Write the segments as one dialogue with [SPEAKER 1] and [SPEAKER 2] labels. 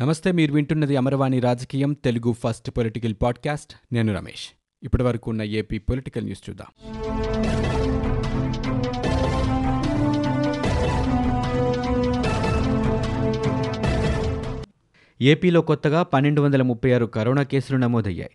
[SPEAKER 1] నమస్తే మీరు వింటున్నది అమరవాణి రాజకీయం తెలుగు ఫస్ట్ పొలిటికల్ పాడ్కాస్ట్. నేను రమేష్. ఇప్పటి వరకు ఉన్న ఏపీ పొలిటికల్ న్యూస్ చూద్దాం. ఏపీలో కొత్తగా పన్నెండు వందల ముప్పై ఆరు కరోనా కేసులు నమోదయ్యాయి.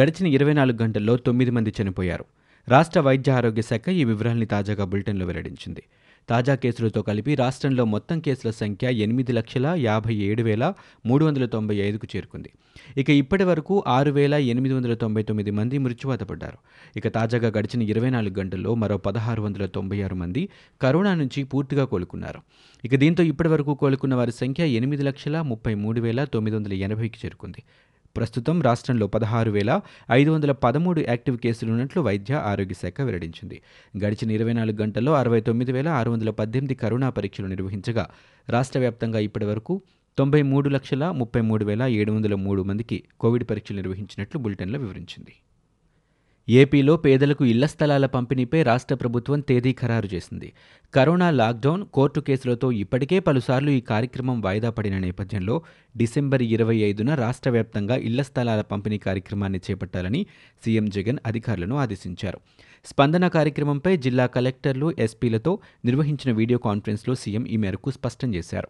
[SPEAKER 1] గడిచిన ఇరవై నాలుగు గంటల్లో తొమ్మిది మంది చనిపోయారు. రాష్ట్ర వైద్య ఆరోగ్య శాఖ ఈ వివరాల్ని తాజాగా బులెటిన్లో వెల్లడించింది. తాజా కేసులతో కలిపి రాష్ట్రంలో మొత్తం కేసుల సంఖ్య ఎనిమిది లక్షల యాభై ఏడు వేల మూడు వందల తొంభై ఐదుకు చేరుకుంది. ఇక ఇప్పటి వరకు ఆరు వేల ఎనిమిది వందల తొంభై తొమ్మిది మంది మృత్యువాత పడ్డారు. ఇక తాజాగా గడిచిన ఇరవై నాలుగు గంటల్లో మరో పదహారు వందల తొంభై ఆరు మంది కరోనా నుంచి పూర్తిగా కోలుకున్నారు. ఇక దీంతో ఇప్పటి వరకు కోలుకున్న వారి సంఖ్య ఎనిమిది లక్షల ముప్పై మూడు వేల తొమ్మిది వందల ఎనభైకి చేరుకుంది. ప్రస్తుతం రాష్ట్రంలో పదహారు వేల ఐదు వందల పదమూడు యాక్టివ్ కేసులు ఉన్నట్లు వైద్య ఆరోగ్య శాఖ వెల్లడించింది. గడిచిన ఇరవై నాలుగు గంటల్లో అరవై తొమ్మిది వేల ఆరు వందల పద్దెనిమిది కరోనా పరీక్షలు నిర్వహించగా రాష్ట్ర వ్యాప్తంగా ఇప్పటి వరకు తొంభై మూడు లక్షల ముప్పై మూడు వేల ఏడు వందల మూడు మందికి కోవిడ్ పరీక్షలు నిర్వహించినట్లు బులెటిన్లో వివరించింది. ఏపీలో పేదలకు ఇళ్ళ స్థలాల పంపిణీపై రాష్ట్ర ప్రభుత్వం తేదీ ఖరారు చేసింది. కరోనా లాక్డౌన్ కోర్టు కేసులతో ఇప్పటికే పలుసార్లు ఈ కార్యక్రమం వాయిదా పడిన నేపథ్యంలో డిసెంబర్ ఇరవై ఐదున రాష్ట్ర వ్యాప్తంగా ఇళ్ళ స్థలాల పంపిణీ కార్యక్రమాన్ని చేపట్టాలని సీఎం జగన్ అధికారులను ఆదేశించారు. స్పందన కార్యక్రమంపై జిల్లా కలెక్టర్లు ఎస్పీలతో నిర్వహించిన వీడియో కాన్ఫరెన్స్లో సీఎం ఈ మేరకు స్పష్టం చేశారు.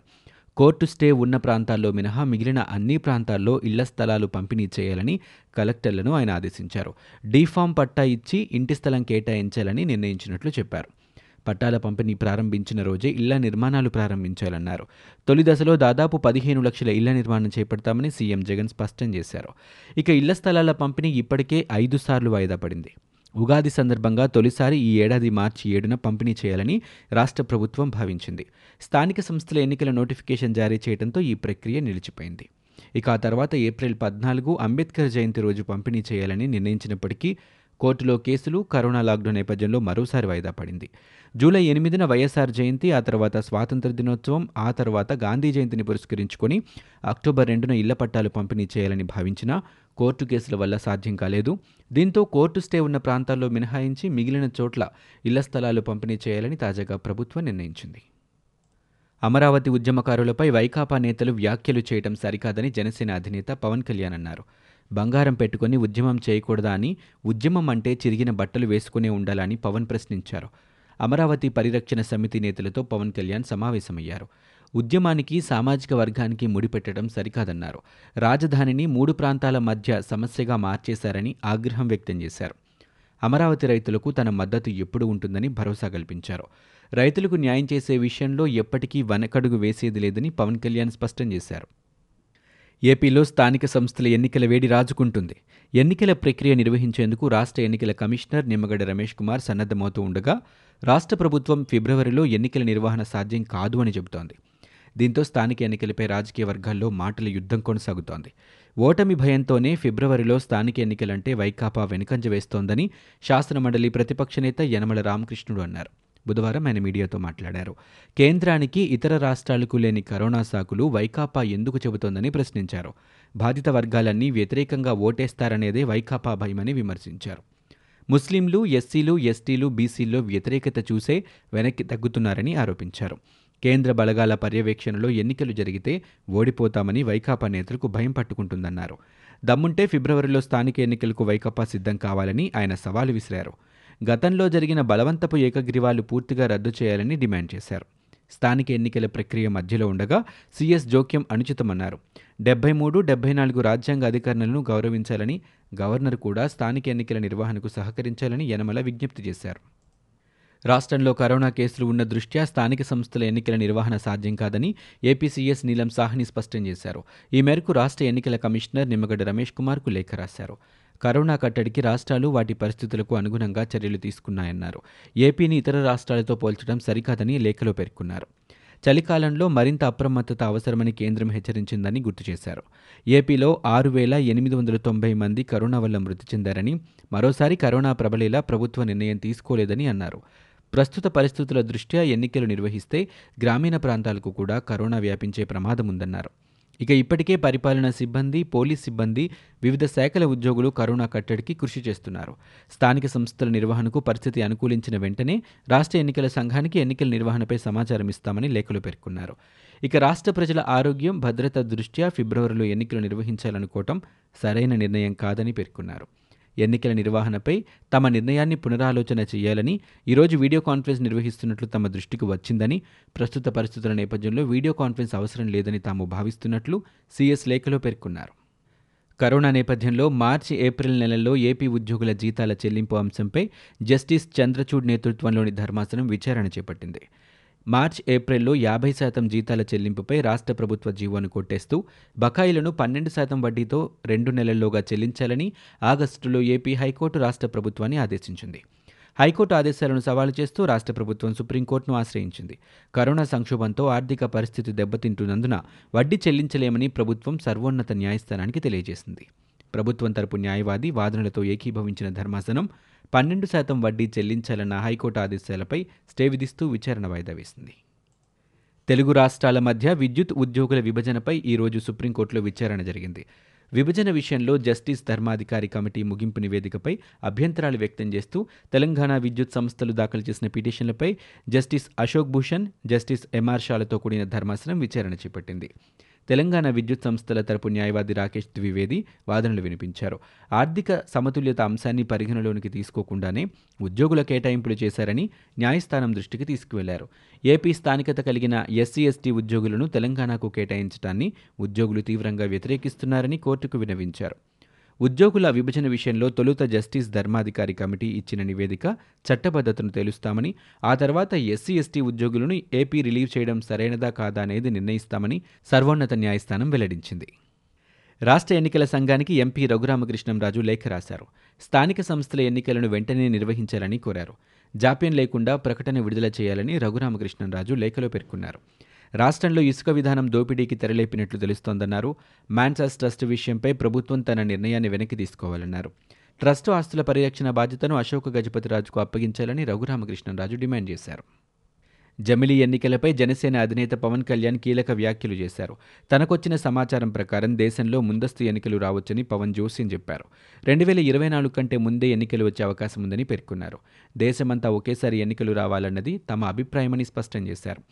[SPEAKER 1] కోర్టు స్టే ఉన్న ప్రాంతాల్లో మినహా మిగిలిన అన్ని ప్రాంతాల్లో ఇళ్ళ స్థలాలు పంపిణీ చేయాలని కలెక్టర్లను ఆయన ఆదేశించారు. డీఫామ్ పట్టా ఇచ్చి ఇంటి స్థలం కేటాయించాలని నిర్ణయించినట్లు చెప్పారు. పట్టాల పంపిణీ ప్రారంభించిన రోజే ఇళ్ళ నిర్మాణాలు ప్రారంభించాలన్నారు. తొలి దశలో దాదాపు పదిహేను లక్షల ఇళ్ళ నిర్మాణం చేపడతామని సీఎం జగన్ స్పష్టం చేశారు. ఇక ఇళ్ళ స్థలాల పంపిణీ ఇప్పటికే ఐదు సార్లు వాయిదా పడింది. ఉగాది సందర్భంగా తొలిసారి ఈ ఏడాది మార్చి ఏడున పంపిణీ చేయాలని రాష్ట్ర ప్రభుత్వం భావించింది. స్థానిక సంస్థల ఎన్నికల నోటిఫికేషన్ జారీ చేయడంతో ఈ ప్రక్రియ నిలిచిపోయింది. ఇక ఆ తర్వాత ఏప్రిల్ పద్నాలుగు అంబేద్కర్ జయంతి రోజు పంపిణీ చేయాలని నిర్ణయించినప్పటికీ కోర్టులో కేసులు కరోనా లాక్డౌన్ నేపథ్యంలో మరోసారి వాయిదా పడింది. జూలై ఎనిమిదిన వైఎస్ఆర్ జయంతి ఆ తర్వాత స్వాతంత్ర దినోత్సవం ఆ తర్వాత గాంధీ జయంతిని పురస్కరించుకొని అక్టోబర్ రెండున ఇళ్ళ పట్టాలు పంపిణీ చేయాలని భావించినా కోర్టు కేసుల వల్ల సాధ్యం కాలేదు. దీంతో కోర్టు స్టే ఉన్న ప్రాంతాల్లో మినహాయించి మిగిలిన చోట్ల ఇళ్ళ స్థలాలు పంపిణీ చేయాలని తాజాగా ప్రభుత్వం నిర్ణయించింది. అమరావతి ఉద్యమకారులపై వైకాపా నేతలు వ్యాఖ్యలు చేయడం సరికాదని జనసేన అధినేత పవన్ కళ్యాణ్ అన్నారు. బంగారం పెట్టుకుని ఉద్యమం చేయకూడదా అని ఉద్యమం అంటే చిరిగిన బట్టలు వేసుకునే ఉండాలని పవన్ ప్రశ్నించారు. అమరావతి పరిరక్షణ సమితి నేతలతో పవన్ కళ్యాణ్ సమావేశమయ్యారు. ఉద్యమానికి సామాజిక వర్గానికి ముడిపెట్టడం సరికాదన్నారు. రాజధానిని మూడు ప్రాంతాల మధ్య సమస్యగా మార్చేశారని ఆగ్రహం వ్యక్తం చేశారు. అమరావతి రైతులకు తన మద్దతు ఎప్పుడు ఉంటుందని భరోసా కల్పించారు. రైతులకు న్యాయం చేసే విషయంలో ఎప్పటికీ వనకడుగు వేసేది లేదని పవన్ కళ్యాణ్ స్పష్టం చేశారు. ఏపీలో స్థానిక సంస్థల ఎన్నికల వేడి రాజుకుంటుంది. ఎన్నికల ప్రక్రియ నిర్వహించేందుకు రాష్ట్ర ఎన్నికల కమిషనర్ నిమ్మగడ్డ రమేష్ కుమార్ సన్నద్ధమవుతూ ఉండగా రాష్ట్ర ప్రభుత్వం ఫిబ్రవరిలో ఎన్నికల నిర్వహణ సాధ్యం కాదు అని చెబుతోంది. దీంతో స్థానిక ఎన్నికలపై రాజకీయ వర్గాల్లో మాటల యుద్ధం కొనసాగుతోంది. ఓటమి భయంతోనే ఫిబ్రవరిలో స్థానిక ఎన్నికలంటే వైకాపా వెనుకంజ వేస్తోందని శాసనమండలి ప్రతిపక్ష నేత యనమల రామకృష్ణుడు అన్నారు. బుధవారం ఆయన మీడియాతో మాట్లాడారు. కేంద్రానికి ఇతర రాష్ట్రాలకు లేని కరోనా సాకులు వైకాపా ఎందుకు చెబుతోందని ప్రశ్నించారు. బాధిత వర్గాలన్నీ వ్యతిరేకంగా ఓటేస్తారనేదే వైకాపా భయమని విమర్శించారు. ముస్లింలు ఎస్సీలు ఎస్టీలు బీసీల్లో వ్యతిరేకత చూసే వెనక్కి తగ్గుతున్నారని ఆరోపించారు. కేంద్ర బలగాల పర్యవేక్షణలో ఎన్నికలు జరిగితే ఓడిపోతామని వైకాపా నేతలకు భయం పట్టుకుంటుందన్నారు. దమ్ముంటే ఫిబ్రవరిలో స్థానిక ఎన్నికలకు వైకాపా సిద్ధం కావాలని ఆయన సవాలు విసిరారు. గతంలో జరిగిన బలవంతపు ఏకగ్రీవాలు పూర్తిగా రద్దు చేయాలని డిమాండ్ చేశారు. స్థానిక ఎన్నికల ప్రక్రియ మధ్యలో ఉండగా సీఎస్ జోక్యం అనుచితమన్నారు. డెబ్బై మూడు డెబ్బై నాలుగు రాజ్యాంగ అధికారులను గౌరవించాలని గవర్నర్ కూడా స్థానిక ఎన్నికల నిర్వహణకు సహకరించాలని యనమల విజ్ఞప్తి చేశారు. రాష్ట్రంలో కరోనా కేసులు ఉన్న దృష్ట్యా స్థానిక సంస్థల ఎన్నికల నిర్వహణ సాధ్యం కాదని ఏపీసీఎస్ నీలం సాహ్ని స్పష్టం చేశారు. ఈ మేరకు రాష్ట్ర ఎన్నికల కమిషనర్ నిమ్మగడ్డ రమేష్ కుమార్కు లేఖ రాశారు. కరోనా కట్టడికి రాష్ట్రాలు వాటి పరిస్థితులకు అనుగుణంగా చర్యలు తీసుకున్నాయన్నారు. ఏపీని ఇతర రాష్ట్రాలతో పోల్చడం సరికాదని లేఖలో పేర్కొన్నారు. చలికాలంలో మరింత అప్రమత్తత అవసరమని కేంద్రం హెచ్చరించిందని గుర్తు చేశారు. ఏపీలో ఆరు వేల ఎనిమిది వందల తొంభై మంది కరోనా వల్ల మృతి చెందారని మరోసారి కరోనా ప్రబలేలా ప్రభుత్వ నిర్ణయం తీసుకోలేదని అన్నారు. ప్రస్తుత పరిస్థితుల దృష్ట్యా ఎన్నికలు నిర్వహిస్తే గ్రామీణ ప్రాంతాలకు కూడా కరోనా వ్యాపించే ప్రమాదం ఉందన్నారు. ఇక ఇప్పటికే పరిపాలనా సిబ్బంది పోలీస్ సిబ్బంది వివిధ శాఖల ఉద్యోగులు కరోనా కట్టడికి కృషి చేస్తున్నారు. స్థానిక సంస్థల నిర్వహణకు పరిస్థితి అనుకూలించిన వెంటనే రాష్ట్ర ఎన్నికల సంఘానికి ఎన్నికల నిర్వహణపై సమాచారం ఇస్తామని లేఖలు పేర్కొన్నారు. ఇక రాష్ట్ర ప్రజల ఆరోగ్యం భద్రత దృష్ట్యా ఫిబ్రవరిలో ఎన్నికలు నిర్వహించాలనుకోవటం సరైన నిర్ణయం కాదని పేర్కొన్నారు. ఎన్నికల నిర్వహణపై తమ నిర్ణయాన్ని పునరాలోచన చేయాలని ఈరోజు వీడియో కాన్ఫరెన్స్ నిర్వహిస్తున్నట్లు తమ దృష్టికి వచ్చిందని ప్రస్తుత పరిస్థితుల నేపథ్యంలో వీడియో కాన్ఫరెన్స్ అవసరం లేదని తాము భావిస్తున్నట్లు సీఎస్ లేఖలో పేర్కొన్నారు. కరోనా నేపథ్యంలో మార్చి ఏప్రిల్ నెలల్లో ఏపీ ఉద్యోగుల జీతాల చెల్లింపు అంశంపై జస్టిస్ చంద్రచూడ్ నేతృత్వంలోని ధర్మాసనం విచారణ చేపట్టింది. మార్చ్ ఏప్రిల్లో యాభై శాతం జీతాల చెల్లింపుపై రాష్ట్ర ప్రభుత్వ జీవోను కొట్టేస్తూ బకాయిలను పన్నెండు శాతం వడ్డీతో రెండు నెలల్లోగా చెల్లించాలని ఆగస్టులో ఏపీ హైకోర్టు రాష్ట్ర ప్రభుత్వాన్ని ఆదేశించింది. హైకోర్టు ఆదేశాలను సవాలు చేస్తూ రాష్ట్ర ప్రభుత్వం సుప్రీంకోర్టును ఆశ్రయించింది. కరోనా సంక్షోభంతో ఆర్థిక పరిస్థితి దెబ్బతింటున్నందున వడ్డీ చెల్లించలేమని ప్రభుత్వం సర్వోన్నత న్యాయస్థానానికి తెలియజేసింది. ప్రభుత్వం తరపు న్యాయవాది వాదనలతో ఏకీభవించిన ధర్మాసనం పన్నెండు శాతం వడ్డీ చెల్లించాలన్న హైకోర్టు ఆదేశాలపై స్టే విధిస్తూ విచారణ వాయిదా వేసింది. తెలుగు రాష్ట్రాల మధ్య విద్యుత్ ఉద్యోగుల విభజనపై ఈరోజు సుప్రీంకోర్టులో విచారణ జరిగింది. విభజన విషయంలో జస్టిస్ ధర్మాధికారి కమిటీ ముగింపు నివేదికపై అభ్యంతరాలు వ్యక్తం చేస్తూ తెలంగాణ విద్యుత్ సంస్థలు దాఖలు చేసిన పిటిషన్లపై justice Ashok Bhushan justice MR షాలతో కూడిన ధర్మాసనం విచారణ చేపట్టింది. తెలంగాణ విద్యుత్ సంస్థల తరపు న్యాయవాది రాకేష్ ద్వివేది వాదనలు వినిపించారు. ఆర్థిక సమతుల్యత అంశాన్ని పరిగణలోనికి తీసుకోకుండానే ఉద్యోగుల కేటాయింపులు చేశారని న్యాయస్థానం దృష్టికి తీసుకువెళ్ళారు. ఏపీ స్థానికత కలిగిన ఎస్సీ ఎస్టీ ఉద్యోగులను తెలంగాణకు కేటాయించడాన్ని ఉద్యోగులు తీవ్రంగా వ్యతిరేకిస్తున్నారని కోర్టుకు వినవించారు. ఉద్యోగుల విభజన విషయంలో తొలుత జస్టిస్ ధర్మాధికారి కమిటీ ఇచ్చిన నివేదిక చట్టబద్ధతను తేలుస్తామని ఆ తర్వాత ఎస్సీ ఎస్టీ ఉద్యోగులను ఏపీ రిలీవ్ చేయడం సరైనదా కాదా అనేది నిర్ణయిస్తామని సర్వోన్నత న్యాయస్థానం వెల్లడించింది. రాష్ట్ర ఎన్నికల సంఘానికి ఎంపీ రఘురామకృష్ణంరాజు లేఖ రాశారు. స్థానిక సంస్థల ఎన్నికలను వెంటనే నిర్వహించాలని కోరారు. జాప్యం లేకుండా ప్రకటన విడుదల చేయాలని రఘురామకృష్ణంరాజు లేఖలో పేర్కొన్నారు. రాష్ట్రంలో ఇసుక విధానం దోపిడీకి తెరలేపినట్లు తెలుస్తోందన్నారు. మాన్సాస్ ట్రస్ట్ విషయంపై ప్రభుత్వం తన నిర్ణయాన్ని వెనక్కి తీసుకోవాలన్నారు. ట్రస్టు ఆస్తుల పరిరక్షణ బాధ్యతను అశోక్ గజపతిరాజుకు అప్పగించాలని రఘురామకృష్ణరాజు డిమాండ్ చేశారు. జమిలీ ఎన్నికలపై జనసేన అధినేత పవన్ కళ్యాణ్ కీలక వ్యాఖ్యలు చేశారు. తనకొచ్చిన సమాచారం ప్రకారం దేశంలో ముందస్తు ఎన్నికలు రావచ్చని పవన్ జోస్యం చెప్పారు. రెండు వేల ఇరవై నాలుగు కంటే ముందే ఎన్నికలు వచ్చే అవకాశం ఉందని పేర్కొన్నారు. దేశమంతా ఒకేసారి ఎన్నికలు రావాలన్నది తమ అభిప్రాయమని స్పష్టం చేశారు.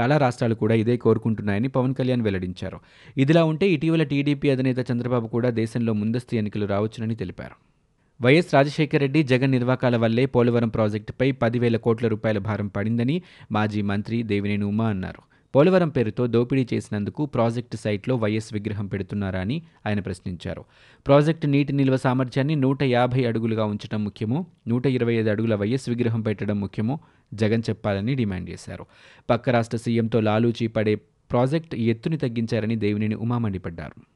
[SPEAKER 1] చాలా రాష్ట్రాలు కూడా ఇదే కోరుకుంటున్నాయని పవన్ కళ్యాణ్ వెల్లడించారు. ఇదిలా ఉంటే ఇటీవల టీడీపీ అధినేత చంద్రబాబు కూడా దేశంలో ముందస్తు ఎన్నికలు రావచ్చునని తెలిపారు. వైఎస్ రాజశేఖర రెడ్డి జగన్ నిర్వాకాల వల్లే పోలవరం ప్రాజెక్టుపై పదివేల కోట్ల రూపాయల భారం పడిందని మాజీ మంత్రి దేవినేని ఉమా అన్నారు. పోలవరం పేరుతో దోపిడీ చేసినందుకు ప్రాజెక్టు సైట్లో వైఎస్ విగ్రహం పెడుతున్నారా అని ఆయన ప్రశ్నించారు. ప్రాజెక్టు నీటి నిల్వ సామర్థ్యాన్ని నూట యాభై అడుగులుగా ఉంచడం ముఖ్యమో నూట ఇరవై ఐదు అడుగుల వైఎస్ విగ్రహం పెట్టడం ముఖ్యమో జగన్ చెప్పాలని డిమాండ్ చేశారు. పక్క రాష్ట్ర సీఎంతో లాలూచీ పడే ప్రాజెక్టు ఎత్తుని తగ్గించారని దేవినేని ఉమా మండిపడ్డారు.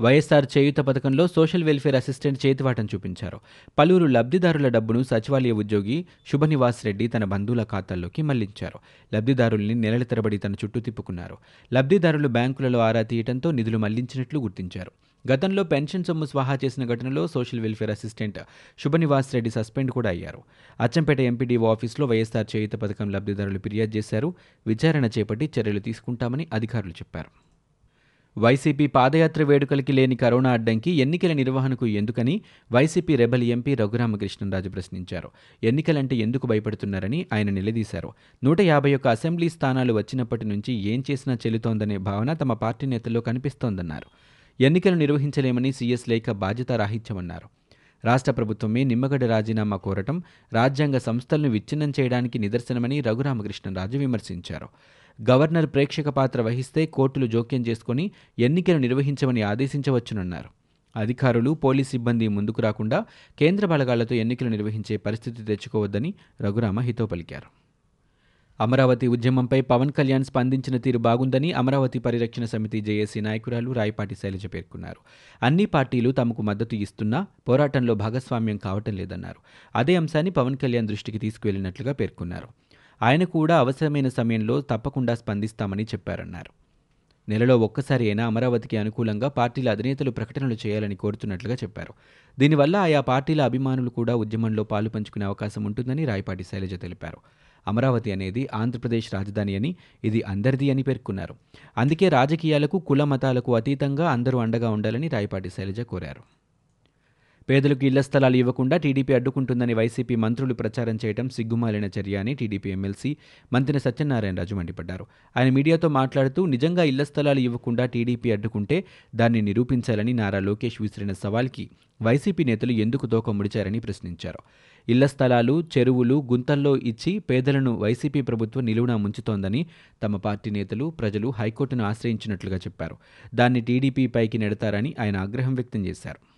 [SPEAKER 1] వైఎస్ఆర్ చేయుత పథకంలో సోషల్ వెల్ఫేర్ అసిస్టెంట్ చేతివాటం చూపించారు. పలువురు లబ్ధిదారుల డబ్బును సచివాలయ ఉద్యోగి శుభనివాస్ రెడ్డి తన బంధువుల ఖాతాల్లోకి మళ్ళించారు. లబ్ధిదారుల్ని నెలల తరబడి తన చుట్టూ తిప్పుకున్నారు. లబ్ధిదారులు బ్యాంకులలో ఆరా తీయటంతో నిధులు మళ్ళించినట్లు గుర్తించారు. గతంలో పెన్షన్ సొమ్ము స్వాహా చేసిన ఘటనలో social welfare assistant Subhanivas Reddy suspend కూడా అయ్యారు. అచ్చంపేట ఎంపీడీఓ ఆఫీసులో వైఎస్ఆర్ చేయుత పథకం లబ్ధిదారులు ఫిర్యాదు చేశారు. విచారణ చేపట్టి చర్యలు తీసుకుంటామని అధికారులు చెప్పారు. వైసీపీ పాదయాత్ర వేడుకలకి లేని కరోనా అడ్డంకి ఎన్నికల నిర్వహణకు ఎందుకని వైసీపీ రెబల్ ఎంపీ రఘురామకృష్ణరాజు ప్రశ్నించారు. ఎన్నికలంటే ఎందుకు భయపడుతున్నారని ఆయన నిలదీశారు. నూట యాభై ఒక్క అసెంబ్లీ స్థానాలు వచ్చినప్పటి నుంచి ఏం చేసినా చెల్లుతోందనే భావన తమ పార్టీ నేతల్లో కనిపిస్తోందన్నారు. ఎన్నికలు నిర్వహించలేమని సీఎస్ లేఖ బాధ్యత రాహిత్యమన్నారు. రాష్ట్ర ప్రభుత్వమే నిమ్మగడ్డ రాజీనామా కోరటం రాజ్యాంగ సంస్థలను విచ్ఛిన్నం చేయడానికి నిదర్శనమని రఘురామకృష్ణరాజు విమర్శించారు. గవర్నర్ ప్రేక్షక పాత్ర వహిస్తే కోర్టులు జోక్యం చేసుకుని ఎన్నికలు నిర్వహించమని ఆదేశించవచ్చునన్నారు. అధికారులు పోలీస్ సిబ్బంది ముందుకు రాకుండా కేంద్ర బలగాలతో ఎన్నికలు నిర్వహించే పరిస్థితి తెచ్చుకోవద్దని రఘురామ హితో పలికారు. అమరావతి ఉద్యమంపై పవన్ కళ్యాణ్ స్పందించిన తీరు బాగుందని అమరావతి పరిరక్షణ సమితి జేఏసీ నాయకురాలు రాయపాటి శైలజ పేర్కొన్నారు. అన్ని పార్టీలు తమకు మద్దతు ఇస్తున్నా పోరాటంలో భాగస్వామ్యం కావటం లేదన్నారు. అదే అంశాన్ని పవన్ కళ్యాణ్ దృష్టికి తీసుకువెళ్ళినట్లుగా పేర్కొన్నారు. ఆయన కూడా అవసరమైన సమయంలో తప్పకుండా స్పందిస్తామని చెప్పారన్నారు. నెలలో ఒక్కసారి అయినా అమరావతికి అనుకూలంగా పార్టీల అధినేతలు ప్రకటనలు చేయాలని కోరుతున్నట్లుగా చెప్పారు. దీనివల్ల ఆయా పార్టీల అభిమానులు కూడా ఉద్యమంలో పాలు పంచుకునే అవకాశం ఉంటుందని రాయపాటి శైలజ తెలిపారు. అమరావతి అనేది ఆంధ్రప్రదేశ్ రాజధాని అని ఇది అందరిది అని పేర్కొన్నారు. అందుకే రాజకీయాలకు కుల మతాలకు అతీతంగా అందరూ అండగా ఉండాలని రాయపాటి శైలజ కోరారు. పేదలకు ఇళ్ళ స్థలాలు ఇవ్వకుండా టీడీపీ అడ్డుకుంటుందని వైసీపీ మంత్రులు ప్రచారం చేయడం సిగ్గుమాలిన చర్య అని టీడీపీ ఎమ్మెల్సీ మంత్రి సత్యనారాయణరాజు మండిపడ్డారు. ఆయన మీడియాతో మాట్లాడుతూ నిజంగా ఇళ్ళ స్థలాలు ఇవ్వకుండా టీడీపీ అడ్డుకుంటే దాన్ని నిరూపించాలని నారా లోకేష్ విసిరిన సవాల్కి వైసీపీ నేతలు ఎందుకు తోక ముడిచారని ప్రశ్నించారు. ఇళ్ళ స్థలాలు చెరువులు గుంతల్లో ఇచ్చి పేదలను వైసీపీ ప్రభుత్వం నిలువునా ముంచుతోందని తమ పార్టీ నేతలు ప్రజలు హైకోర్టును ఆశ్రయించినట్లుగా చెప్పారు. దాన్ని టీడీపీ పైకి నెడతారని ఆయన ఆగ్రహం వ్యక్తం చేశారు.